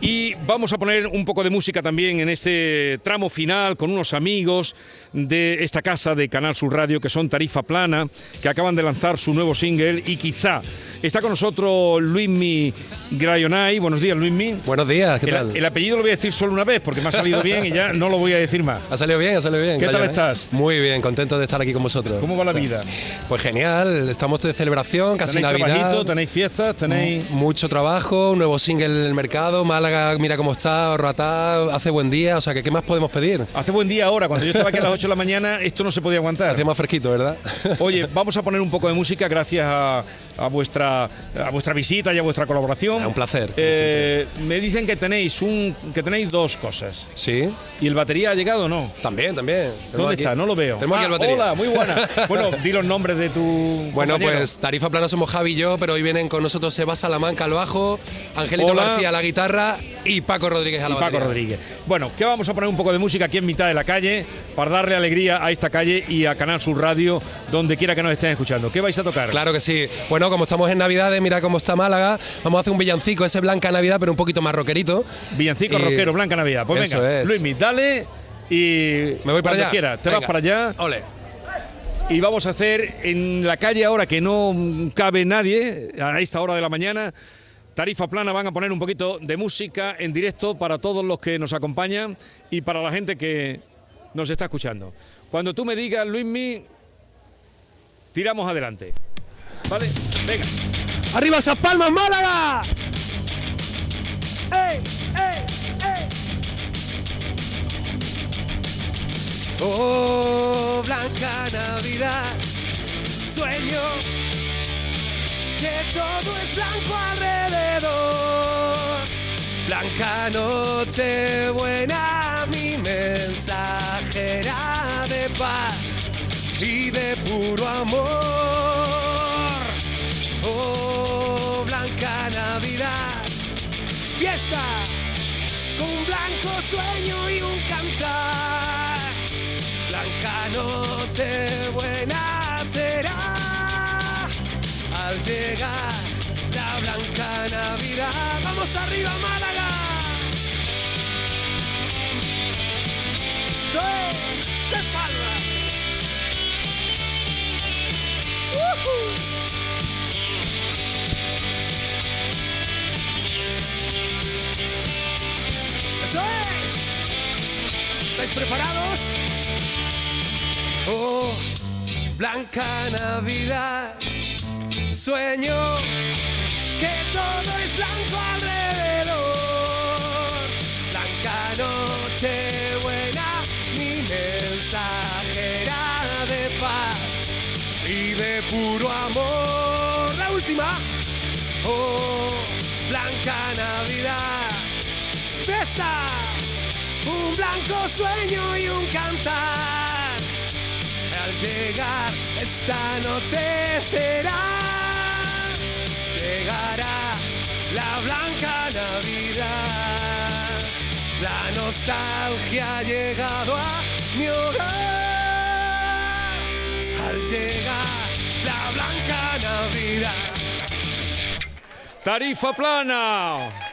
Y vamos a poner un poco de música también en este tramo final con unos amigos de esta casa de Canal Sur Radio que son Tarifa Plana, que acaban de lanzar su nuevo single y quizá está con nosotros Luismi Grayonay. Buenos días, Luismi. Buenos días, ¿qué tal? el apellido lo voy a decir solo una vez porque me ha salido bien y ya no lo voy a decir más. Ha salido bien, ha salido bien. ¿Qué tal estás? Muy bien, contento de estar aquí con vosotros. ¿Cómo va la vida? Pues genial, estamos de celebración, casi ¿Tenéis Navidad. trabajito, tenéis fiestas, tenéis... Mucho trabajo, un nuevo single en el mercado, Málaga, mira cómo está, Ratá, hace buen día, o sea que ¿qué más podemos pedir? Hace buen día ahora, cuando yo estaba aquí a las 8 de la mañana, esto no se podía aguantar. Hacía más fresquito, ¿verdad? Oye, vamos a poner un poco de música gracias a, a vuestra a vuestra visita y a vuestra colaboración. Ah, un placer, Eh, me dicen que tenéis un que tenéis dos cosas. sí, ¿Y el batería ha llegado o no? también, también. Tenemos ¿Dónde aquí- está? No lo veo. Tenemos aquí Ah, el batería. Hola, muy buena. Bueno, di los nombres de tu Bueno, compañero. pues Tarifa Plana somos Javi y yo, pero hoy vienen con nosotros Seba Salamanca al bajo, Angelito Hola. García a la guitarra y Paco Rodríguez a la y Paco batería. Rodríguez. Bueno, que vamos a poner un poco de música aquí en mitad de la calle para darle alegría a esta calle y a Canal Sur Radio, donde quiera que nos estén escuchando. ¿Qué vais a tocar? Claro que sí. Bueno, como estamos en Navidades, mira cómo está Málaga. Vamos a hacer un villancico, ese Blanca Navidad, pero un poquito más rockerito. Villancico, Y- rockero, Blanca Navidad. Pues Eso venga, es. Luismi, dale y Me voy para allá. quieras, te Venga. vas para allá Ole. y vamos a hacer en la calle ahora que no cabe nadie a esta hora de la mañana. Tarifa plana van a poner un poquito de música en directo para todos los que nos acompañan y para la gente que nos está escuchando. Cuando tú me digas, Luismi, tiramos adelante. ¿Vale? Venga. ¡Arriba esas palmas, Málaga! ¡Ey! ¡Ey! ¡Ey! Oh, Blanca Navidad, Sueño que todo es blanco alrededor. Blanca noche buena, mi mensajera de paz y de puro amor. Oh, Blanca Navidad, Fiesta con un blanco sueño y un cantar. Blanca noche buena será al llegar la blanca Navidad. Vamos arriba, Málaga. Soy Eso es. ¿Estáis preparados? Oh, blanca Navidad, sueño que todo es blanco Un blanco sueño y un cantar. al llegar esta noche será, llegará la Blanca Navidad. La nostalgia ha llegado a mi hogar al llegar la Blanca Navidad. Tarifa plana.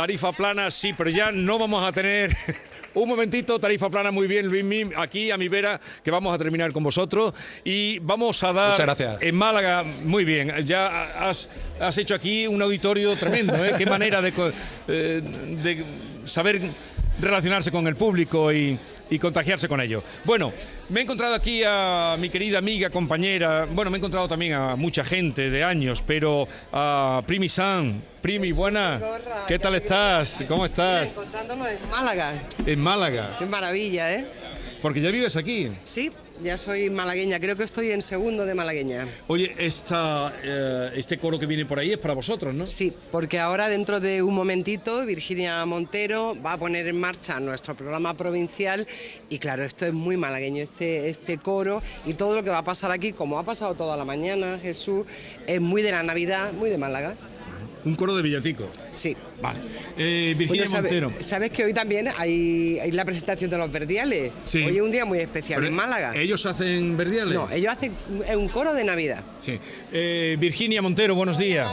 Tarifa plana, sí, pero ya no vamos a tener. Un momentito, tarifa plana, muy bien, Luis Mim, aquí a mi vera, que vamos a terminar con vosotros. Y vamos a dar Muchas gracias. en Málaga, muy bien, ya has, has hecho aquí un auditorio tremendo, ¿eh? Qué manera de, eh, de saber relacionarse con el público y, y contagiarse con ello. Bueno, me he encontrado aquí a mi querida amiga, compañera, bueno, me he encontrado también a mucha gente de años, pero a Primi San. Primi, buena. ¿Qué tal estás? ¿Cómo estás? Encontrándonos en Málaga. En Málaga. Qué maravilla, ¿eh? Porque ya vives aquí. Sí, ya soy malagueña. Creo que estoy en segundo de malagueña. Oye, esta, eh, este coro que viene por ahí es para vosotros, ¿no? Sí, porque ahora dentro de un momentito Virginia Montero va a poner en marcha nuestro programa provincial y claro, esto es muy malagueño, este, este coro y todo lo que va a pasar aquí, como ha pasado toda la mañana, Jesús, es muy de la Navidad, muy de Málaga. Un coro de villancico. Sí. Vale. Eh, Virginia Bueno, sabe- Montero. Sabes que hoy también hay, hay la presentación de los verdiales. Sí. Hoy es un día muy especial Pero, en Málaga. ¿Ellos hacen verdiales? No, ellos hacen un- un coro de Navidad. Sí. Eh, Virginia Montero, buenos días.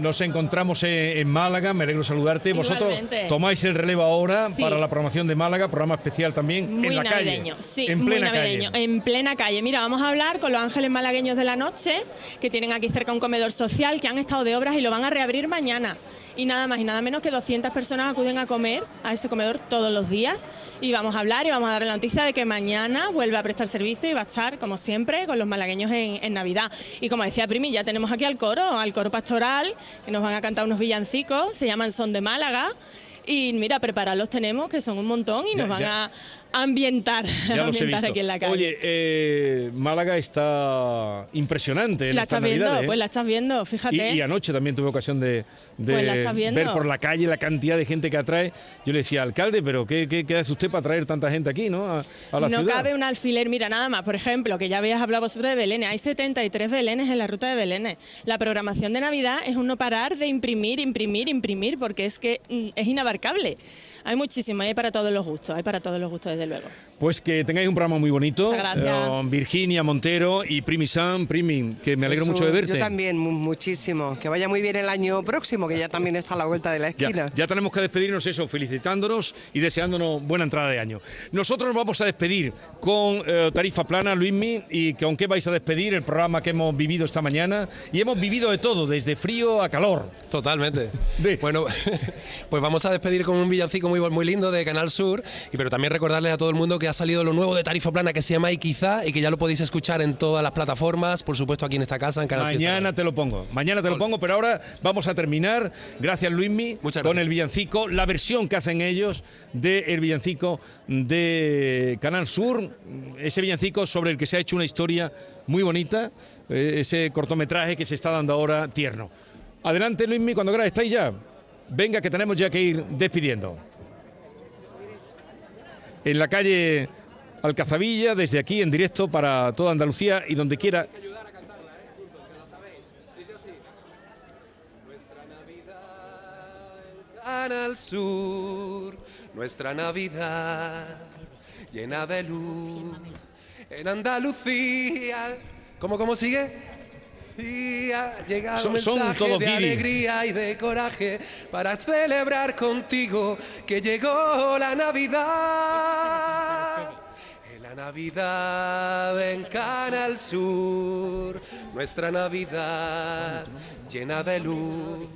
Nos encontramos en, en Málaga, me alegro saludarte. Vosotros Igualmente. tomáis el relevo ahora Sí. para la programación de Málaga, programa especial también Muy en la navideño, calle. sí, en muy plena navideño, calle. en plena calle. Mira, vamos a hablar con los ángeles malagueños de la noche, que tienen aquí cerca un comedor social, que han estado de obras y lo van a reabrir mañana. Y nada más y nada menos que 200 personas acuden a comer a ese comedor todos los días. Y vamos a hablar y vamos a dar la noticia de que mañana vuelve a prestar servicio y va a estar, como siempre, con los malagueños en, en Navidad. Y como decía Primi, ya tenemos aquí al coro, al coro pastoral, que nos van a cantar unos villancicos, se llaman Son de Málaga. Y mira, prepararlos tenemos, que son un montón, y Ya- nos van ya- a ambientar, Ya ambientar aquí en la calle. Oye, eh, Málaga está impresionante en la estás viendo, ¿eh? pues la estás viendo, fíjate. Y, y anoche también tuve ocasión de, de Pues ver por la calle la cantidad de gente que atrae. Yo le decía, alcalde, pero ¿qué, qué, qué hace usted para traer tanta gente aquí, no? A, a la no ciudad. cabe un alfiler, mira, nada más. Por ejemplo, que ya habéis hablado vosotros de Belén. Hay 73 Belenes en la ruta de Belén. La programación de Navidad es un no parar de imprimir, imprimir, imprimir, porque es que mm, es inabarcable. Hay muchísimo, hay para todos los gustos, hay para todos los gustos, desde luego. Pues que tengáis un programa muy bonito. Eh, Virginia Montero y Primi Sam, Primi, que me alegro mucho de verte. Yo también, mu- muchísimo. Que vaya muy bien el año próximo, que ya también está a la vuelta de la esquina. ya tenemos que despedirnos eso, felicitándonos y deseándonos buena entrada de año. Nosotros nos vamos a despedir con eh, tarifa plana, Luismi, y con qué vais a despedir el programa que hemos vivido esta mañana. Y hemos vivido de todo, desde frío a calor. Totalmente. De- Bueno, pues vamos a despedir con un villancico muy, muy lindo de Canal Sur, y pero también recordarles a todo el mundo que ha salido lo nuevo de Tarifa Plana que se llama Y Quizá y que ya lo podéis escuchar en todas las plataformas, por supuesto aquí en esta casa, en Canal Mañana te lo pongo, mañana te lo pongo, pero ahora vamos a terminar, gracias Luismi, Muchas con el villancico, la versión que hacen ellos del villancico de Canal Sur, ese villancico sobre el que se ha hecho una historia muy bonita, eh, ese cortometraje que se está dando ahora tierno. Adelante Luismi, cuando queráis, ¿estáis ya? Venga, que tenemos ya que ir despidiendo. En la calle Alcazabilla, desde aquí en directo para toda Andalucía y donde quiera Canal Sur, nuestra Navidad llena de luz en Andalucía. ¿Cómo, cómo sigue? Y ha llegado Son- un son mensaje todos de alegría y de coraje para celebrar contigo que llegó la Navidad. En la Navidad en Canal Sur, nuestra Navidad llena de luz.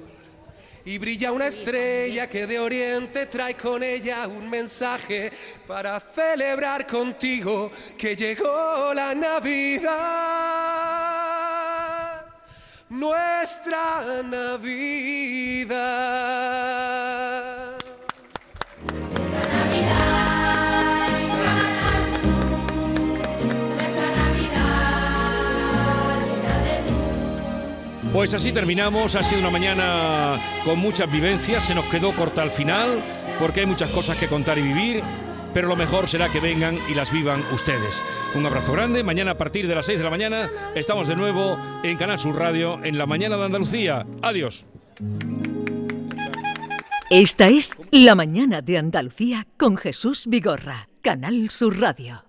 Y brilla una estrella que de oriente trae con ella un mensaje para celebrar contigo que llegó la Navidad. Nuestra Navidad. Pues así terminamos, ha sido una mañana con muchas vivencias, se nos quedó corta al final, porque hay muchas cosas que contar y vivir, pero lo mejor será que vengan y las vivan ustedes. Un abrazo grande, mañana a partir de las 6 de la mañana estamos de nuevo en Canal Sur Radio, en la mañana de Andalucía. Adiós. Esta es La mañana de Andalucía con Jesús Vigorra, Canal Sur Radio.